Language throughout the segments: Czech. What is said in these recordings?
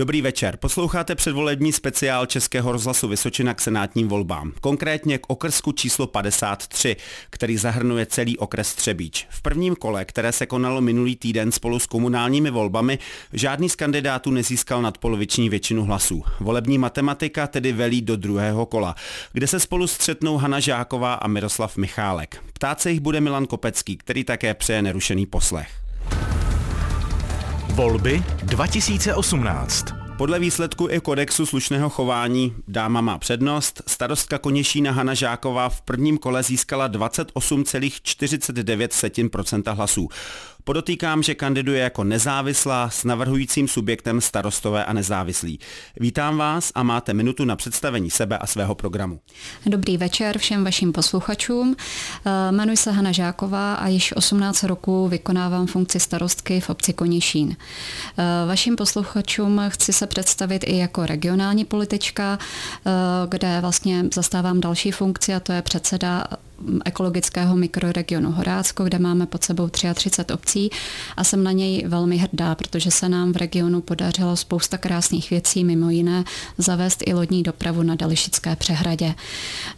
Dobrý večer. Posloucháte předvolební speciál Českého rozhlasu Vysočina k senátním volbám. Konkrétně k okrsku číslo 53, který zahrnuje celý okres Třebíč. V prvním kole, které se konalo minulý týden spolu s komunálními volbami, žádný z kandidátů nezískal nadpoloviční většinu hlasů. Volební matematika tedy velí do druhého kola, kde se spolu střetnou Hana Žáková a Miroslav Michálek. Ptát se jich bude Milan Kopecký, který také přeje nerušený poslech. Volby 2018. Podle výsledku i kodexu slušného chování dáma má přednost. Starostka Koněšína Hana Žáková v prvním kole získala 28,49% hlasů. Podotýkám, že kandiduje jako nezávislá s navrhujícím subjektem starostové a nezávislí. Vítám vás a máte minutu na představení sebe a svého programu. Dobrý večer všem vašim posluchačům. Eh, jmenuji se Hana Žáková a již 18 roku vykonávám funkci starostky v obci Koněšín. Eh, vašim posluchačům chci se představit i jako regionální politička, eh, kde vlastně zastávám další funkci a to je předseda ekologického mikroregionu Horácko, kde máme pod sebou 33 obcí a jsem na něj velmi hrdá, protože se nám v regionu podařilo spousta krásných věcí, mimo jiné zavést i lodní dopravu na Dališické přehradě.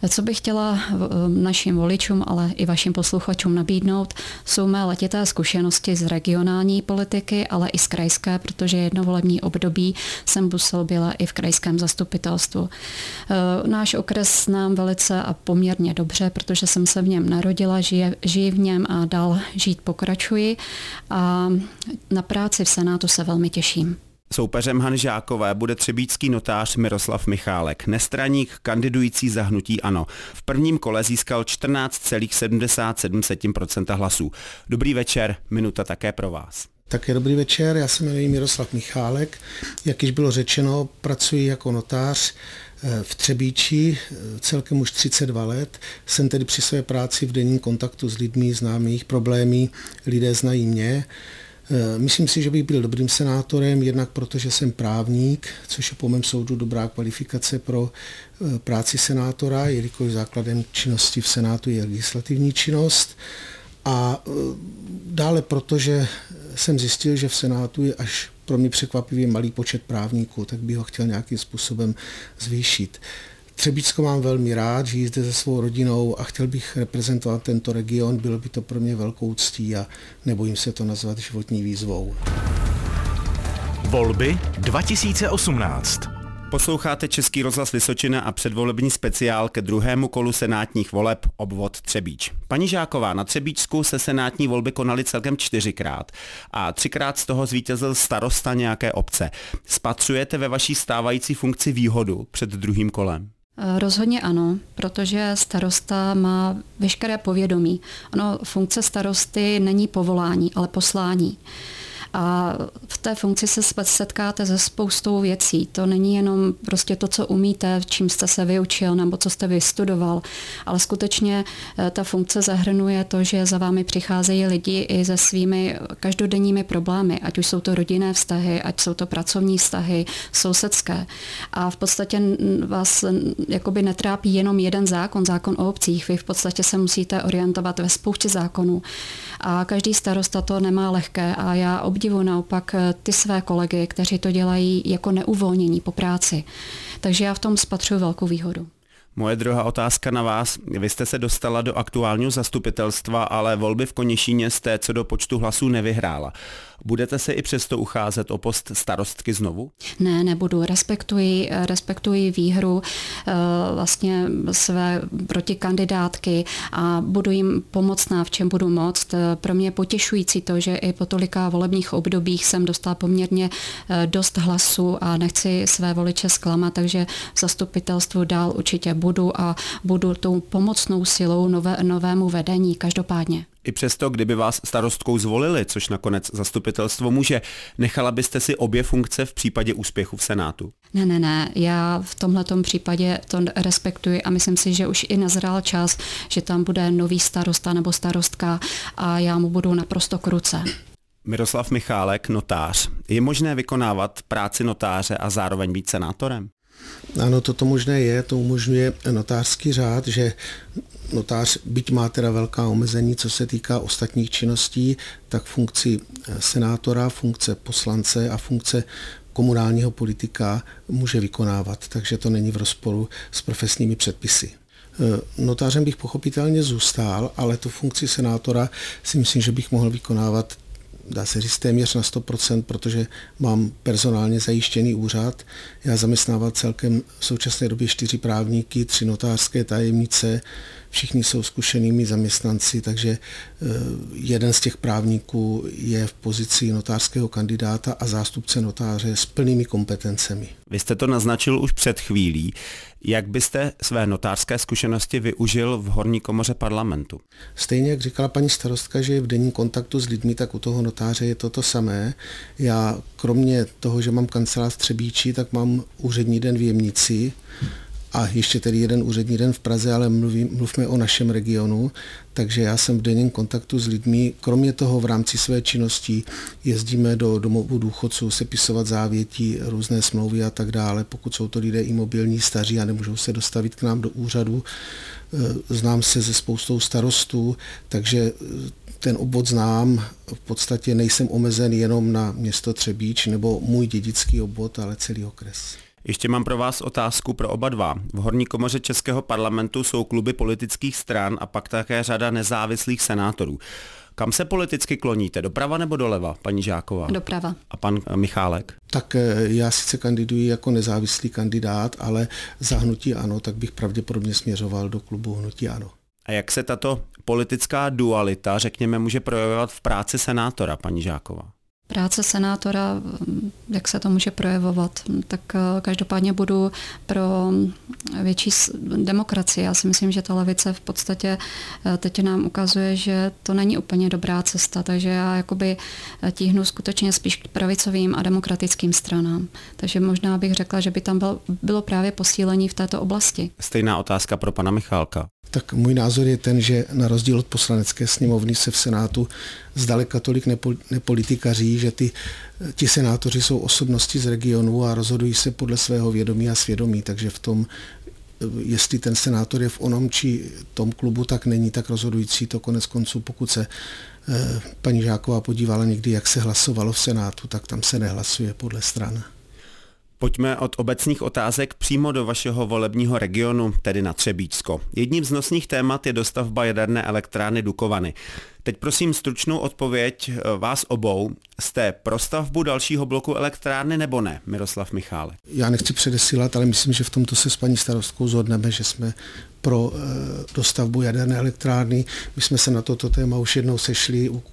Co bych chtěla našim voličům, ale i vašim posluchačům nabídnout, jsou mé letité zkušenosti z regionální politiky, ale i z krajské, protože jedno volební období jsem působila i v krajském zastupitelstvu. Náš okres nám velice a poměrně dobře, protože jsem se v něm narodila, žije, žiji v něm a dál žít pokračuji. A na práci v Senátu se velmi těším. Soupeřem Hany Žákové bude třebícký notář Miroslav Michálek, nestraník kandidující za hnutí ANO. V prvním kole získal 14,77% hlasů. Dobrý večer, minuta také pro vás. Také dobrý večer, já se jmenuji Miroslav Michálek. Jak již bylo řečeno, pracuji jako notář v Třebíči eh, celkem už 32 let. Jsem tedy při své práci v denním kontaktu s lidmi, znám jejich problémy, lidé znají mě. Eh, myslím si, že bych byl dobrým senátorem, jednak protože jsem právník, což je po mém soudu dobrá kvalifikace pro práci senátora, jelikož základem činnosti v Senátu je legislativní činnost. A dále protože jsem zjistil, že v Senátu je až pro mě překvapivě malý počet právníků, tak bych ho chtěl nějakým způsobem zvýšit. Třebíčsko mám velmi rád, žijí zde se svou rodinou a chtěl bych reprezentovat tento region. Bylo by to pro mě velkou ctí a nebojím se to nazvat životní výzvou. Volby 2018. Posloucháte Český rozhlas Vysočina a předvolební speciál ke druhému kolu senátních voleb obvod Třebíč. Paní Žáková, na Třebíčsku se senátní volby konaly celkem čtyřikrát a třikrát z toho zvítězil starosta nějaké obce. Spatřujete ve vaší stávající funkci výhodu před druhým kolem? Rozhodně ano, protože starosta má veškeré povědomí. Ono, funkce starosty není povolání, ale poslání. A v té funkci se setkáte se spoustou věcí. To není jenom prostě to, co umíte, čím jste se vyučil nebo co jste vystudoval, ale skutečně eh, ta funkce zahrnuje to, že za vámi přicházejí lidi i se svými každodenními problémy, ať už jsou to rodinné vztahy, ať jsou to pracovní vztahy, sousedské. A v podstatě vás jakoby netrápí jenom jeden zákon, zákon o obcích. Vy v podstatě se musíte orientovat ve spoustě zákonů. A každý starosta to nemá lehké a já obdivu naopak eh, ty své kolegy, kteří to dělají jako neuvolnění po práci. Takže já v tom spatřuji velkou výhodu. Moje druhá otázka na vás. Vy jste se dostala do aktuálního zastupitelstva, ale volby v Koněšíně jste co do počtu hlasů nevyhrála. Budete se i přesto ucházet o post starostky znovu? Ne, nebudu. Respektuji, respektuji výhru eh, vlastně své protikandidátky a budu jim pomocná, v čem budu moct. Pro mě potěšující to, že i po tolika volebních obdobích jsem dostala poměrně eh, dost hlasů a nechci své voliče zklamat, takže v zastupitelstvu dál určitě budu a budu tou pomocnou silou nové, novému vedení každopádně. I přesto, kdyby vás starostkou zvolili, což nakonec zastupitelstvo může, nechala byste si obě funkce v případě úspěchu v Senátu? Ne, ne, ne. Já v tomhle případě to respektuji a myslím si, že už i nazrál čas, že tam bude nový starosta nebo starostka a já mu budu naprosto kruce. Miroslav Michálek, notář. Je možné vykonávat práci notáře a zároveň být senátorem? Ano, toto možné je, to umožňuje notářský řád, že notář, byť má teda velká omezení, co se týká ostatních činností, tak funkci senátora, funkce poslance a funkce komunálního politika může vykonávat, takže to není v rozporu s profesními předpisy. Notářem bych pochopitelně zůstal, ale tu funkci senátora si myslím, že bych mohl vykonávat dá se říct téměř na 100%, protože mám personálně zajištěný úřad. Já zaměstnával celkem v současné době čtyři právníky, tři notářské tajemnice, všichni jsou zkušenými zaměstnanci, takže eh, jeden z těch právníků je v pozici notářského kandidáta a zástupce notáře s plnými kompetencemi. Vy jste to naznačil už před chvílí. Jak byste své notářské zkušenosti využil v horní komoře parlamentu? Stejně jak říkala paní starostka, že je v denním kontaktu s lidmi, tak u toho notáře je to to samé. Já kromě toho, že mám kancelář v Třebíči, tak mám úřední den v Jemnici, a ještě tedy jeden úřední den v Praze, ale mluví, mluvme o našem regionu, takže já jsem v denním kontaktu s lidmi. Kromě toho v rámci své činnosti jezdíme do domovů důchodců sepisovat závětí, různé smlouvy a tak dále, pokud jsou to lidé imobilní, staří a nemůžou se dostavit k nám do úřadu. E, znám se se spoustou starostů, takže e, ten obvod znám, v podstatě nejsem omezen jenom na město Třebíč nebo můj dědický obvod, ale celý okres. Ještě mám pro vás otázku pro oba dva. V horní komoře Českého parlamentu jsou kluby politických stran a pak také řada nezávislých senátorů. Kam se politicky kloníte? Doprava nebo doleva, paní Žáková? Doprava. A pan eh, Michálek? Tak eh, já sice kandiduji jako nezávislý kandidát, ale za hnutí ano, tak bych pravděpodobně směřoval do klubu hnutí ano. A jak se tato politická dualita, řekněme, může projevovat v práci senátora, paní Žáková? Práce senátora, jak se to může projevovat, tak eh, každopádně budu pro větší demokracii. Já si myslím, že ta levice v podstatě eh, teď nám ukazuje, že to není úplně dobrá cesta, takže já jakoby eh, tíhnu skutečně spíš k pravicovým a demokratickým stranám. Takže možná bych řekla, že by tam bylo právě posílení v této oblasti. Stejná otázka pro pana Michálka tak můj názor je ten, že na rozdíl od poslanecké sněmovny se v Senátu zdaleka tolik nepolitikaří, že ty, ti senátoři jsou osobnosti z regionu a rozhodují se podle svého vědomí a svědomí, takže v tom, jestli ten senátor je v onom či tom klubu, tak není tak rozhodující to konec konců, pokud se eh, paní Žáková podívala někdy, jak se hlasovalo v Senátu, tak tam se nehlasuje podle stran. Pojďme od obecných otázek přímo do vašeho volebního regionu, tedy na Třebíčsko. Jedním z nosných témat je dostavba jaderné elektrárny Dukovany. Teď prosím stručnou odpověď eh, vás obou. Jste pro stavbu dalšího bloku elektrárny nebo ne, Miroslav Michálek? Já nechci předesílat, ale myslím, že v tomto se s paní starostkou zhodneme, že jsme pro e, dostavbu jaderné elektrárny. My jsme se na toto téma už jednou sešli u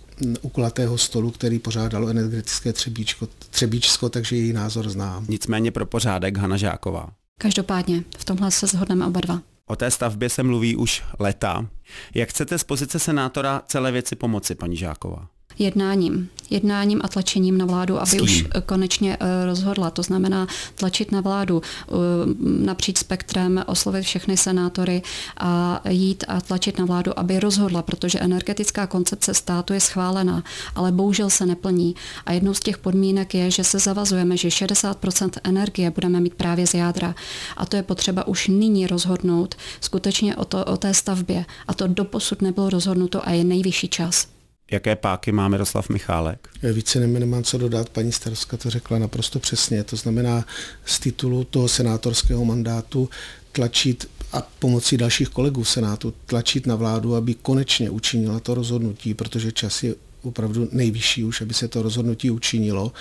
u kulatého stolu, který pořádalo energetické Třebíčko, Třebíčsko, takže její názor znám. Nicméně pro pořádek Hana Žáková. Každopádně, v tomhle se shodneme oba dva. O té stavbě se mluví už leta. Jak chcete z pozice senátora celé věci pomoci, paní Žáková? Jednáním. Jednáním a tlačením na vládu, aby už konečně eh, rozhodla. To znamená tlačit na vládu eh, napříč spektrem, oslovit všechny senátory a jít a tlačit na vládu, aby rozhodla, protože energetická koncepce státu je schválená, ale bohužel se neplní. A jednou z těch podmínek je, že se zavazujeme, že 60% energie budeme mít právě z jádra. A to je potřeba už nyní rozhodnout skutečně o, to, o té stavbě. A to doposud nebylo rozhodnuto a je nejvyšší čas. Jaké páky má Miroslav Michálek? Více nemám co dodat, paní starostka to řekla naprosto přesně. To znamená z titulu toho senátorského mandátu tlačit a pomocí dalších kolegů v Senátu tlačit na vládu, aby konečně učinila to rozhodnutí, protože čas je opravdu nejvyšší už, aby se to rozhodnutí učinilo.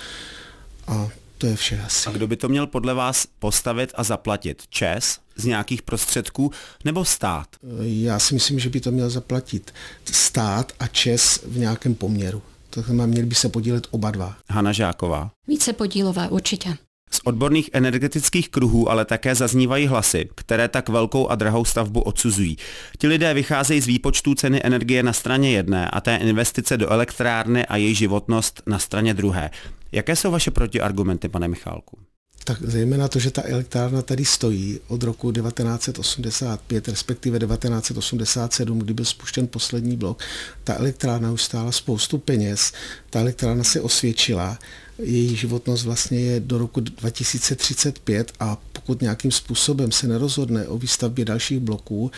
A to je vše asi. A kdo by to měl podle vás postavit a zaplatit? ČES z nějakých prostředků nebo stát? Já si myslím, že by to měl zaplatit stát a ČES v nějakém poměru. To znamená, měli by se podílet oba dva. Hana Žáková. Více podílové, určitě. Z odborných energetických kruhů ale také zaznívají hlasy, které tak velkou a drahou stavbu odsuzují. Ti lidé vycházejí z výpočtů ceny energie na straně jedné a té investice do elektrárny a její životnost na straně druhé. Jaké jsou vaše protiargumenty, pane Michálku? Tak zejména to, že ta elektrárna tady stojí od roku 1985, respektive 1987, kdy byl spuštěn poslední blok. Ta elektrárna už stála spoustu peněz, ta elektrárna se osvědčila, její životnost vlastně je do roku 2035 a pokud nějakým způsobem se nerozhodne o výstavbě dalších bloků,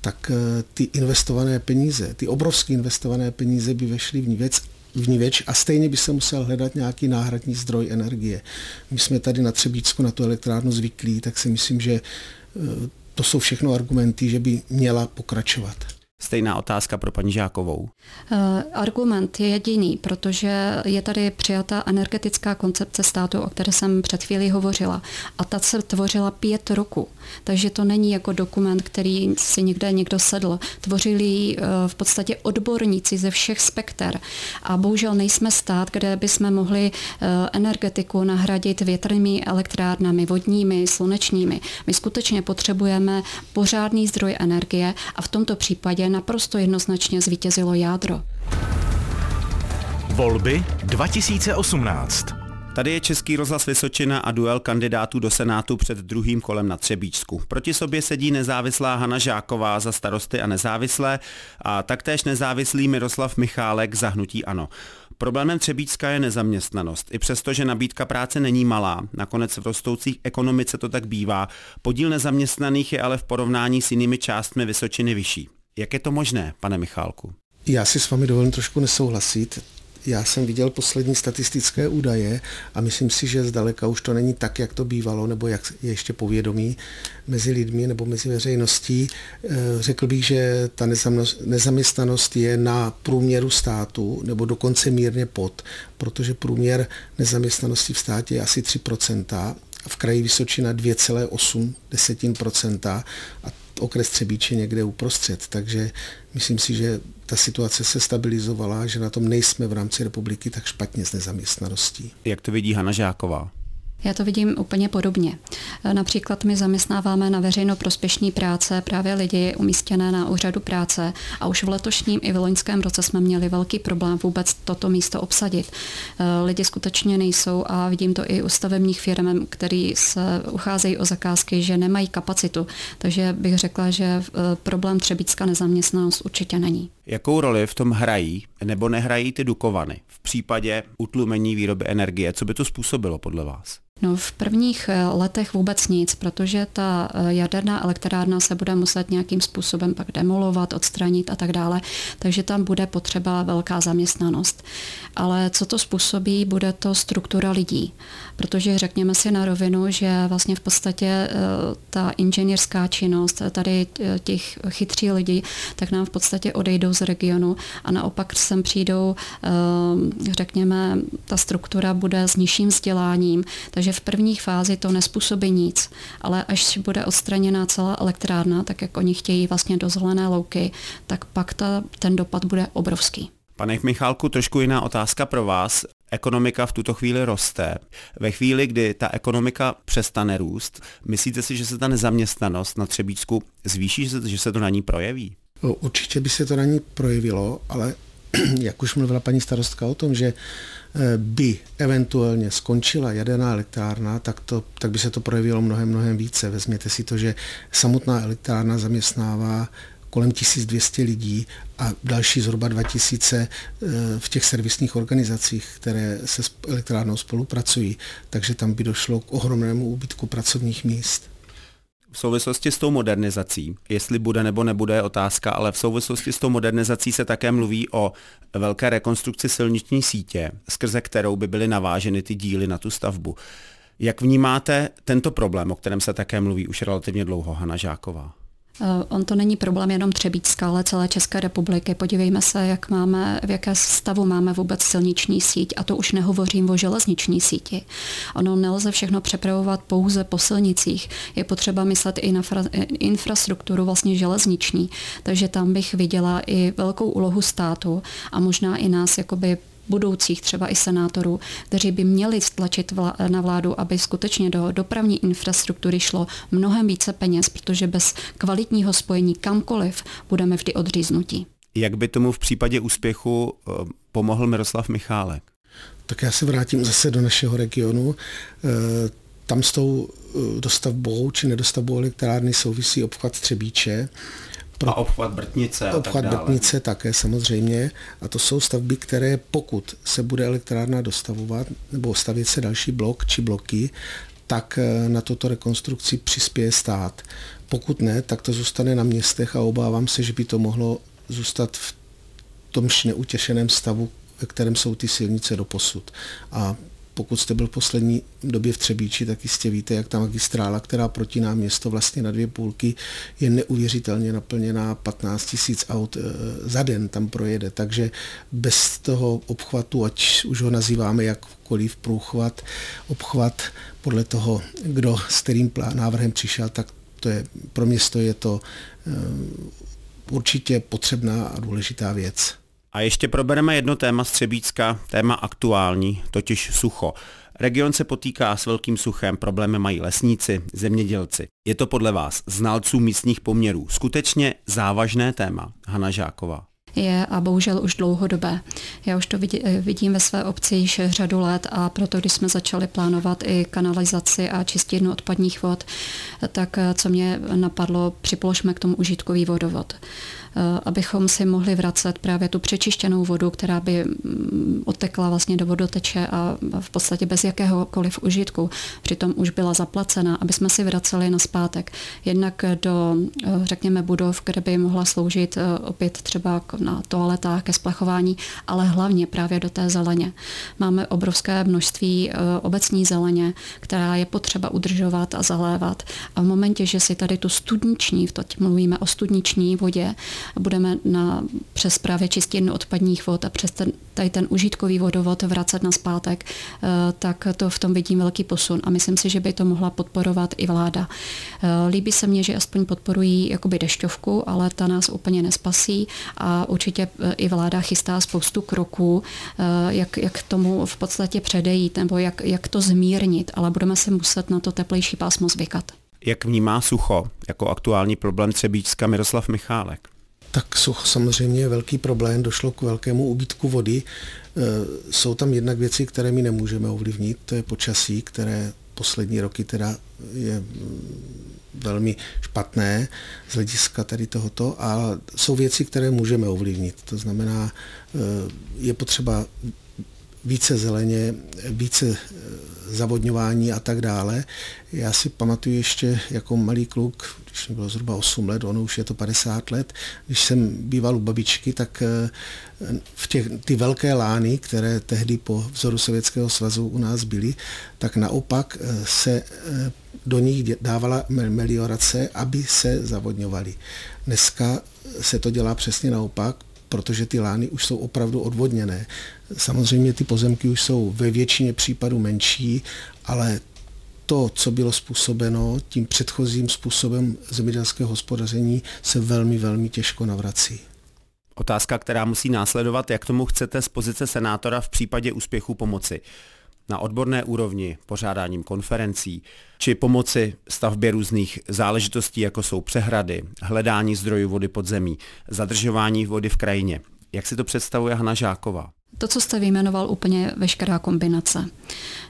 tak eh, ty investované peníze, ty obrovské investované peníze by vešly v ní věc vníveč a stejně by se musel hledat nějaký náhradní zdroj energie. My jsme tady na Třebíčsku na tu elektrárnu zvyklí, tak si myslím, že eh, to jsou všechno argumenty, že by měla pokračovat. Stejná otázka pro paní Žákovou. Uh, argument je jediný, protože je tady přijatá energetická koncepce státu, o které jsem před chvílí hovořila. A ta se tvořila pět roku. Takže to není jako dokument, který si někde někdo sedl. Tvořili uh, v podstatě odborníci ze všech spekter. A bohužel nejsme stát, kde bychom mohli uh, energetiku nahradit větrnými elektrárnami, vodními, slunečními. My skutečně potřebujeme pořádný zdroj energie a v tomto případě naprosto jednoznačně zvítězilo jádro. Volby 2018. Tady je Český rozhlas Vysočina a duel kandidátů do Senátu před druhým kolem na Třebíčsku. Proti sobě sedí nezávislá Hana Žáková za starosty a nezávislé a taktéž nezávislý Miroslav Michálek za hnutí ANO. Problémem Třebíčska je nezaměstnanost. I přesto, že nabídka práce není malá, nakonec v rostoucí ekonomice to tak bývá, podíl nezaměstnaných je ale v porovnání s jinými částmi Vysočiny vyšší. Jak je to možné, pane Michálku? Já si s vámi dovolím trošku nesouhlasit. Já jsem viděl poslední statistické údaje a myslím si, že zdaleka už to není tak, jak to bývalo, nebo jak je ještě povědomí mezi lidmi nebo mezi veřejností. Eh, řekl bych, že ta nezaměstnanost je na průměru státu, nebo dokonce mírně pod, protože průměr nezaměstnanosti v státě je asi 3%, v kraji Vysočina 2,8% a okres Třebíče někde uprostřed, takže myslím si, že ta situace se stabilizovala, že na tom nejsme v rámci republiky tak špatně s nezaměstnaností. Jak to vidí Hana Žáková? Já to vidím úplně podobně. Například my zaměstnáváme na veřejno prospěšní práce právě lidi umístěné na úřadu práce a už v letošním i v loňském roce jsme měli velký problém vůbec toto místo obsadit. Lidi skutečně nejsou a vidím to i u stavebních firm, který se ucházejí o zakázky, že nemají kapacitu. Takže bych řekla, že eh, problém Třebícka nezaměstnanost určitě není. Jakou roli v tom hrají nebo nehrají ty Dukovany v případě utlumení výroby energie? Co by to způsobilo podle vás? No v prvních eh, letech vůbec nic, protože ta eh, jaderná elektrárna se bude muset nějakým způsobem pak demolovat, odstranit a tak dále, takže tam bude potřeba velká zaměstnanost. Ale co to způsobí, bude to struktura lidí, protože řekněme si na rovinu, že vlastně v podstatě eh, ta inženýrská činnost, tady těch chytří lidí, tak nám v podstatě odejdou z regionu a naopak sem přijdou, řekněme, ta struktura bude s nižším vzděláním, takže takže v první fázi to nespůsobí nic, ale až bude odstraněná celá elektrárna, tak jak oni chtějí vlastně do zelené louky, tak pak ta, ten dopad bude obrovský. Pane Michálku, trošku jiná otázka pro vás. Ekonomika v tuto chvíli roste. Ve chvíli, kdy ta ekonomika přestane růst, myslíte si, že se ta nezaměstnanost na Třebíčsku zvýší, že se to na ní projeví? Určitě by se to na ní projevilo, ale jak už mluvila paní starostka o tom, že by eventuálně skončila jaderná elektrárna, tak, to, tak by se to projevilo mnohem, mnohem více. Vezměte si to, že samotná elektrárna zaměstnává kolem 1200 lidí a další zhruba 2000 eh, v těch servisních organizacích, které se s elektrárnou spolupracují. Takže tam by došlo k ohromnému úbytku pracovních míst v souvislosti s tou modernizací, jestli bude nebo nebude je otázka, ale v souvislosti s tou modernizací se také mluví o velké rekonstrukci silniční sítě, skrze kterou by byly naváženy ty díly na tu stavbu. Jak vnímáte tento problém, o kterém se také mluví už relativně dlouho, Hana Žáková? Eh, on to není problém jenom Třebíčska, ale celé České republiky. Podívejme se, jak máme, v jaké stavu máme vůbec silniční síť a to už nehovořím o železniční síti. Ono nelze všechno přepravovat pouze po silnicích. Je potřeba myslet i na infrastrukturu vlastně železniční. Takže tam bych viděla i velkou úlohu státu a možná i nás jakoby budoucích třeba i senátorů, kteří by měli stlačit na vládu, aby skutečně do dopravní infrastruktury šlo mnohem více peněz, protože bez kvalitního spojení kamkoliv budeme vždy odříznutí. Jak by tomu v případě úspěchu eh, pomohl Miroslav Michálek? Tak já se vrátím zase do našeho regionu. Eh, tam s tou eh, dostavbou či nedostavbou elektrárny souvisí obchvat Třebíče. Pro, a obchvat Brtnice. A obchvat tak dále. Brtnice také samozřejmě. A to jsou stavby, které pokud se bude elektrárna dostavovat nebo stavět se další blok či bloky, tak eh, na toto rekonstrukci přispěje stát. Pokud ne, tak to zůstane na městech a obávám se, že by to mohlo zůstat v tomž neutěšeném stavu ve kterém jsou ty silnice do posud. A pokud jste byl v poslední době v Třebíči, tak jistě víte, jak ta magistrála, která protíná město vlastně na dvě půlky, je neuvěřitelně naplněná 15 tisíc aut eh, za den tam projede. Takže bez toho obchvatu, ať už ho nazýváme jakkoliv průchvat, obchvat, podle toho, kdo s kterým návrhem přišel, tak to je, pro město je to eh, určitě potřebná a důležitá věc. A ještě probereme jedno téma Střebícka, téma aktuální, totiž sucho. Region se potýká s velkým suchem, problémy mají lesníci, zemědělci. Je to podle vás, znalců místních poměrů, skutečně závažné téma, Hana Žáková? je a bohužel už dlouhodobé. Já už to vidím ve své obci již řadu let a proto, když jsme začali plánovat i kanalizaci a čistírnu odpadních vod, tak co mě napadlo, připoložme k tomu užitkový vodovod. Eh, abychom si mohli vracet právě tu přečištěnou vodu, která by mm, otekla vlastně do vodoteče a v podstatě bez jakéhokoliv užitku. Přitom už byla zaplacena, aby jsme si vraceli na zpátek. Jednak do, eh, řekněme, budov, kde by mohla sloužit eh, opět třeba na toaletách ke splachování, ale hlavně právě do té zeleně. Máme obrovské množství obecní zeleně, která je potřeba udržovat a zalévat. A v momentě, že si tady tu studniční, teď mluvíme o studniční vodě, budeme na, přes právě čistírnu odpadních vod a přes ten, tady ten užitkový vodovod vracet na zpátek, eh, tak to v tom vidím velký posun a myslím si, že by to mohla podporovat i vláda. Eh, líbí se mně, že aspoň podporují jakoby dešťovku, ale ta nás úplně nespasí a určitě eh, i vláda chystá spoustu kroků, jak, jak tomu v podstatě předejít nebo jak, jak to zmírnit, ale budeme se muset na to teplejší pásmo zvykat. Jak vnímá sucho jako aktuální problém Třebíčska Miroslav Michálek? Tak sucho samozřejmě je velký problém, došlo k velkému úbytku vody. E, jsou tam jednak věci, které my nemůžeme ovlivnit, to je počasí, které poslední roky teda je mm, velmi špatné z hlediska tady tohoto a jsou věci, které můžeme ovlivnit. To znamená, e, je potřeba více zeleně, více e, zavodňování a tak dále. Já si pamatuju ještě jako malý kluk, když mi bylo zhruba 8 let, ono už je to 50 let, když jsem býval u babičky, tak eh, v těch, ty velké lány, které tehdy po vzoru Sovětského svazu u nás byly, tak naopak eh, se eh, do nich dávala meliorace, aby se zavodňovaly. Dneska se to dělá přesně naopak, protože ty lány už jsou opravdu odvodněné. Samozřejmě ty pozemky už jsou ve většině případů menší, ale to, co bylo způsobeno tím předchozím způsobem zemědělského hospodaření, se velmi, velmi těžko navrací. Otázka, která musí následovat, jak tomu chcete z pozice senátora v případě úspěchu pomoci. Na odborné úrovni, pořádáním konferencí, či pomoci stavbě různých záležitostí, jako jsou přehrady, hledání zdrojů vody pod zemí, zadržování vody v krajině. Jak si to představuje Hana Žáková? To, co jste vyjmenoval, úplně veškerá kombinace.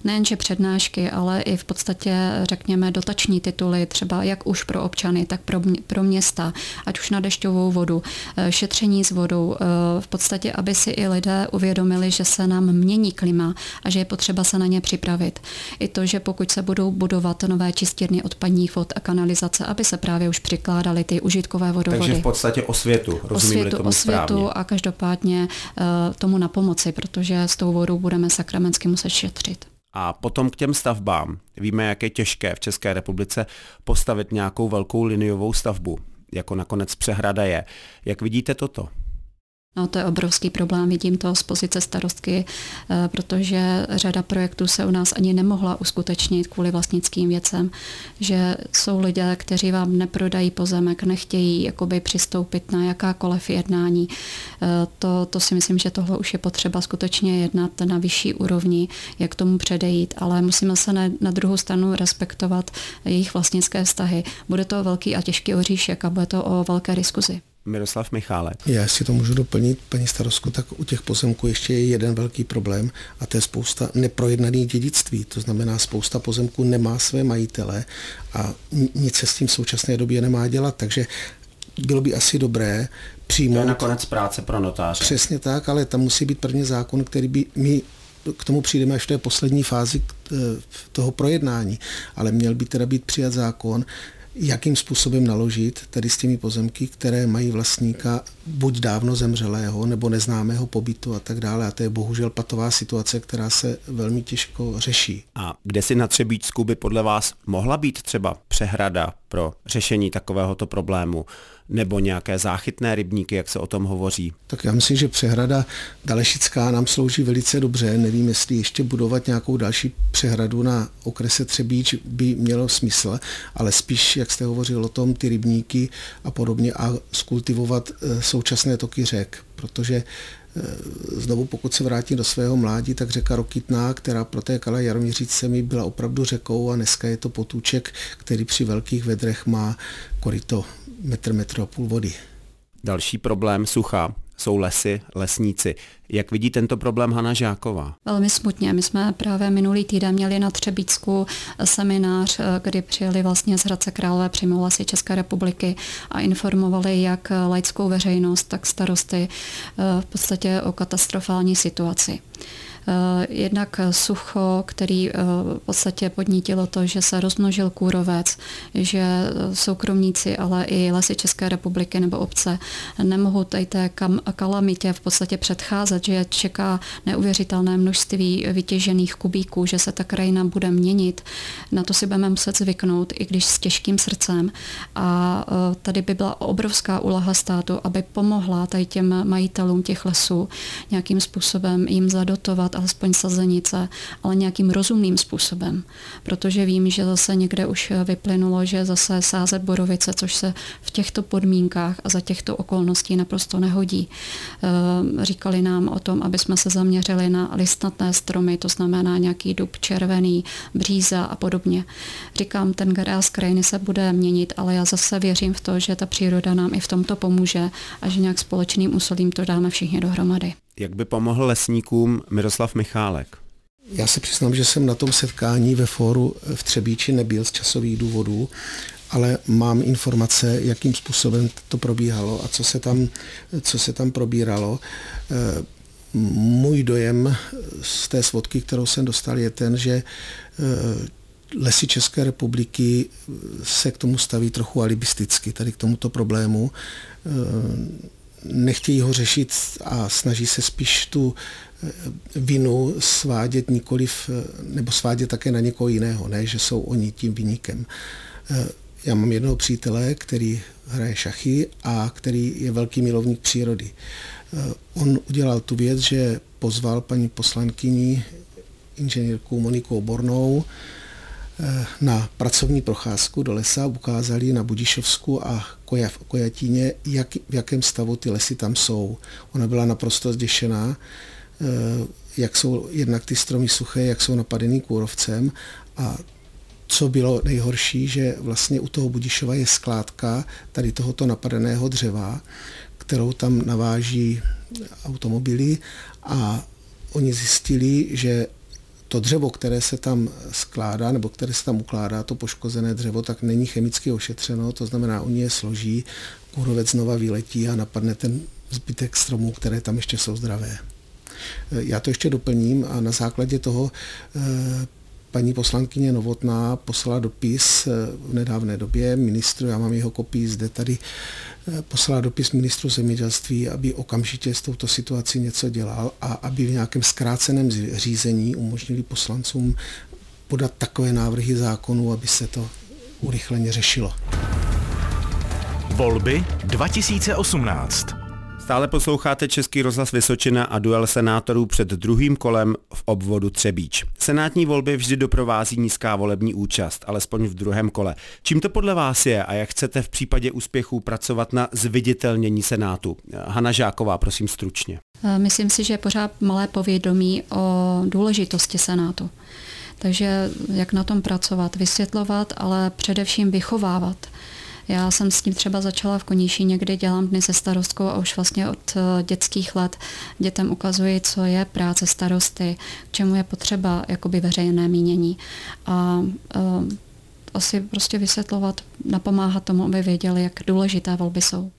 Nejenže přednášky, ale i v podstatě, řekněme, dotační tituly, třeba jak už pro občany, tak pro, pro města, ať už na dešťovou vodu, eh, šetření s vodou, eh, v podstatě, aby si i lidé uvědomili, že se nám mění klima a že je potřeba se na ně připravit. I to, že pokud se budou budovat nové čistírny odpadních vod a kanalizace, aby se právě už přikládaly ty užitkové vodovody. Takže v podstatě osvětu, rozumím osvětu, tomu osvětu správně. a každopádně eh, tomu napomoci pomoci, protože s tou vodou budeme sakramensky muset šetřit. A potom k těm stavbám. Víme, jak je těžké v České republice postavit nějakou velkou liniovou stavbu, jako nakonec přehrada je. Jak vidíte toto? No, to je obrovský problém, vidím to z pozice starostky, eh, protože řada projektů se u nás ani nemohla uskutečnit kvůli vlastnickým věcem, že jsou lidé, kteří vám neprodají pozemek, nechtějí jakoby přistoupit na jakákoliv jednání. Eh, to, to si myslím, že tohle už je potřeba skutečně jednat na vyšší úrovni, jak tomu předejít, ale musíme se na, na druhou stranu respektovat jejich vlastnické vztahy. Bude to velký a těžký oříšek a bude to o velké diskuzi. Miroslav Michálek. Já si to můžu doplnit, paní starostku, tak u těch pozemků ještě je jeden velký problém a to je spousta neprojednaných dědictví. To znamená, spousta pozemků nemá své majitele a nic se s tím v současné době nemá dělat, takže bylo by asi dobré přijmout... To je nakonec práce pro notáře. Přesně tak, ale tam musí být první zákon, který by my k tomu přijdeme až v té poslední fázi toho projednání. Ale měl by teda být přijat zákon, jakým způsobem naložit tedy s těmi pozemky, které mají vlastníka buď dávno zemřelého nebo neznámého pobytu a tak dále. A to je bohužel patová situace, která se velmi těžko řeší. A kde si na Třebíčsku by podle vás mohla být třeba přehrada pro řešení takovéhoto problému? Nebo nějaké záchytné rybníky, jak se o tom hovoří? Tak já myslím, že přehrada Dalešická nám slouží velice dobře. Nevím, jestli ještě budovat nějakou další přehradu na okrese Třebíč by mělo smysl, ale spíš, jak jste hovořil o tom, ty rybníky a podobně a skultivovat eh, současné toky řek, protože znovu pokud se vrátím do svého mládí, tak řeka Rokitná, která protékala Jaroměřicemi, byla opravdu řekou a dneska je to potůček, který při velkých vedrech má koryto metr, metr a půl vody. Další problém sucha jsou lesy, lesníci. Jak vidí tento problém Hana Žáková? Velmi smutně. My jsme právě minulý týden měli na Třebícku seminář, kdy přijeli vlastně z Hradce Králové přímo lesy České republiky a informovali jak laickou veřejnost, tak starosty v podstatě o katastrofální situaci. Eh, jednak sucho, který eh, v podstatě podnítilo to, že se rozmnožil kůrovec, že soukromníci, ale i lesy České republiky nebo obce nemohou tady té kalamitě v podstatě předcházet, že je čeká neuvěřitelné množství vytěžených kubíků, že se ta krajina bude měnit. Na to si budeme muset zvyknout, i když s těžkým srdcem. A eh, tady by byla obrovská úloha státu, aby pomohla tady těm majitelům těch lesů nějakým způsobem jim zadotovat alespoň sazenice, ale nějakým rozumným způsobem. Protože vím, že zase někde už vyplynulo, že zase sázet borovice, což se v těchto podmínkách a za těchto okolností naprosto nehodí. Eh, říkali nám o tom, aby jsme se zaměřili na listnatné stromy, to znamená nějaký dub červený, bříza a podobně. Říkám, ten z krajiny se bude měnit, ale já zase věřím v to, že ta příroda nám i v tomto pomůže a že nějak společným úsilím to dáme všichni dohromady. Jak by pomohl lesníkům Miroslav Michálek? Já se přiznám, že jsem na tom setkání ve fóru v Třebíči nebyl z časových důvodů, ale mám informace, jakým způsobem to probíhalo a co se tam, co se tam probíralo. Eh, můj dojem z té svodky, kterou jsem dostal, je ten, že eh, lesy České republiky se k tomu staví trochu alibisticky, tady k tomuto problému eh, nechtějí ho řešit a snaží se spíš tu eh, vinu svádět nikoliv, eh, nebo svádět také na někoho jiného, ne, že jsou oni tím vynikem. Eh, já mám jednoho přítele, který hraje šachy a který je velký milovník přírody. On udělal tu věc, že pozval paní poslankyni inženýrku Moniku Obornou, na pracovní procházku do lesa, ukázali na Budišovsku a Kojatíně, jak, v jakém stavu ty lesy tam jsou. Ona byla naprosto zděšená, eh, jak jsou jednak ty stromy suché, jak jsou napadený kůrovcem a co bylo nejhorší, že vlastně u toho Budišova je skládka tady tohoto napadeného dřeva, kterou tam naváží automobily a oni zjistili, že to dřevo, které se tam skládá, nebo které se tam ukládá, to poškozené dřevo, tak není chemicky ošetřeno, to znamená, oni je složí, kůrovec znova vyletí a napadne ten zbytek stromů, které tam ještě jsou zdravé. Já to ještě doplním a na základě toho eh, paní poslankyně Novotná poslala dopis eh, v nedávné době ministru, já mám jeho kopii zde tady, poslala dopis ministru zemědělství, aby okamžitě s touto situací něco dělal a aby v nějakém zkráceném řízení umožnili poslancům podat takové návrhy zákonů, aby se to urychleně řešilo. Volby 2018 Stále posloucháte Český rozhlas Vysočina a duel senátorů před druhým kolem v obvodu Třebíč. Senátní volby vždy doprovází nízká volební účast, alespoň v druhém kole. Čím to podle vás je a jak chcete v případě úspěchů pracovat na zviditelnění Senátu? Hana Žáková, prosím stručně. Eh, myslím si, že je pořád malé povědomí o důležitosti Senátu. Takže jak na tom pracovat, vysvětlovat, ale především vychovávat. Já jsem s tím třeba začala v Koníši, někdy dělám dny se starostkou a už vlastně od eh, dětských let dětem ukazuji, co je práce starosty, k čemu je potřeba jakoby veřejné mínění. A uh, asi prostě vysvětlovat, napomáhat tomu, aby věděli, jak důležité volby jsou.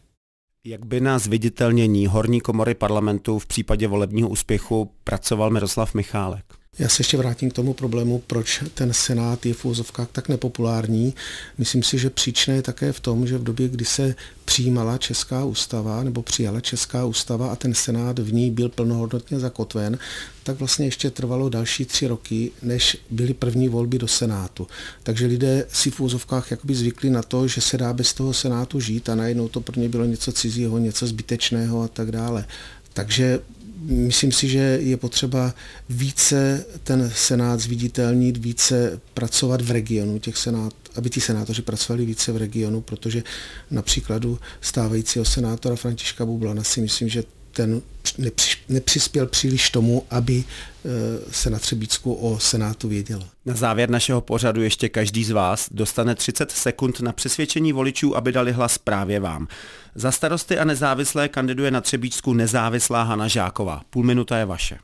Jak by na zviditelnění horní komory parlamentu v případě volebního úspěchu pracoval Miroslav Michálek? Já se ještě vrátím k tomu problému, proč ten Senát je v úzovkách tak nepopulární. Myslím si, že příčina je také v tom, že v době, kdy se přijímala Česká ústava nebo přijala Česká ústava a ten Senát v ní byl plnohodnotně zakotven, tak vlastně ještě trvalo další tři roky, než byly první volby do Senátu. Takže lidé si v úzovkách jakoby zvykli na to, že se dá bez toho Senátu žít a najednou to pro ně bylo něco cizího, něco zbytečného a tak dále. Takže myslím si, že je potřeba více ten senát zviditelnit, více pracovat v regionu těch senát, aby ti senátoři pracovali více v regionu, protože na příkladu stávajícího senátora Františka Bublana si myslím, že ten nepřispěl příliš tomu, aby eh, se na Třebícku o Senátu vědělo. Na závěr našeho pořadu ještě každý z vás dostane 30 sekund na přesvědčení voličů, aby dali hlas právě vám. Za starosty a nezávislé kandiduje na Třebíčsku nezávislá Hana Žáková. Půl minuta je vaše.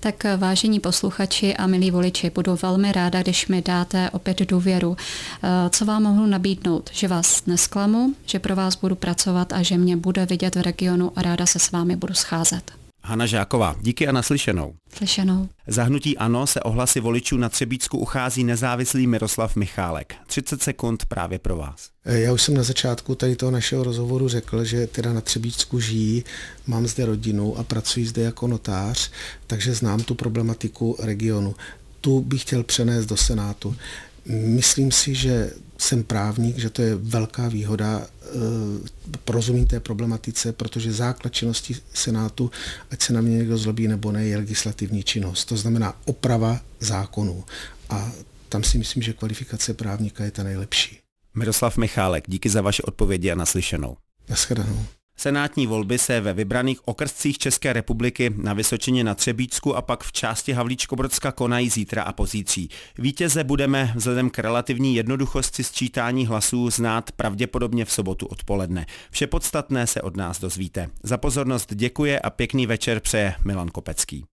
Tak vážení posluchači a milí voliči, budu velmi ráda, když mi dáte opět důvěru. Eh, co vám mohu nabídnout? Že vás nesklamu, že pro vás budu pracovat a že mě bude vidět v regionu a ráda se s vámi budu scházet. Hana Žáková, díky a naslyšenou. Slyšenou. Zahnutí ANO se ohlasy voličů na Třebícku uchází nezávislý Miroslav Michálek. 30 sekund právě pro vás. Já už jsem na začátku tady toho našeho rozhovoru řekl, že teda na Třebíčsku žijí, mám zde rodinu a pracuji zde jako notář, takže znám tu problematiku regionu. Tu bych chtěl přenést do Senátu. Myslím si, že jsem právník, že to je velká výhoda e, porozumí té problematice, protože základ činnosti Senátu, ať se na mě někdo zlobí nebo ne, je legislativní činnost. To znamená oprava zákonů. A tam si myslím, že kvalifikace právníka je ta nejlepší. Miroslav Michálek, díky za vaše odpovědi a naslyšenou. Naschledanou. Senátní volby se ve vybraných okrscích České republiky na Vysočině na Třebíčsku a pak v části Havlíčkobrodska konají zítra a pozítří. Vítěze budeme vzhledem k relativní jednoduchosti sčítání hlasů znát pravděpodobně v sobotu odpoledne. Vše podstatné se od nás dozvíte. Za pozornost děkuje a pěkný večer přeje Milan Kopecký.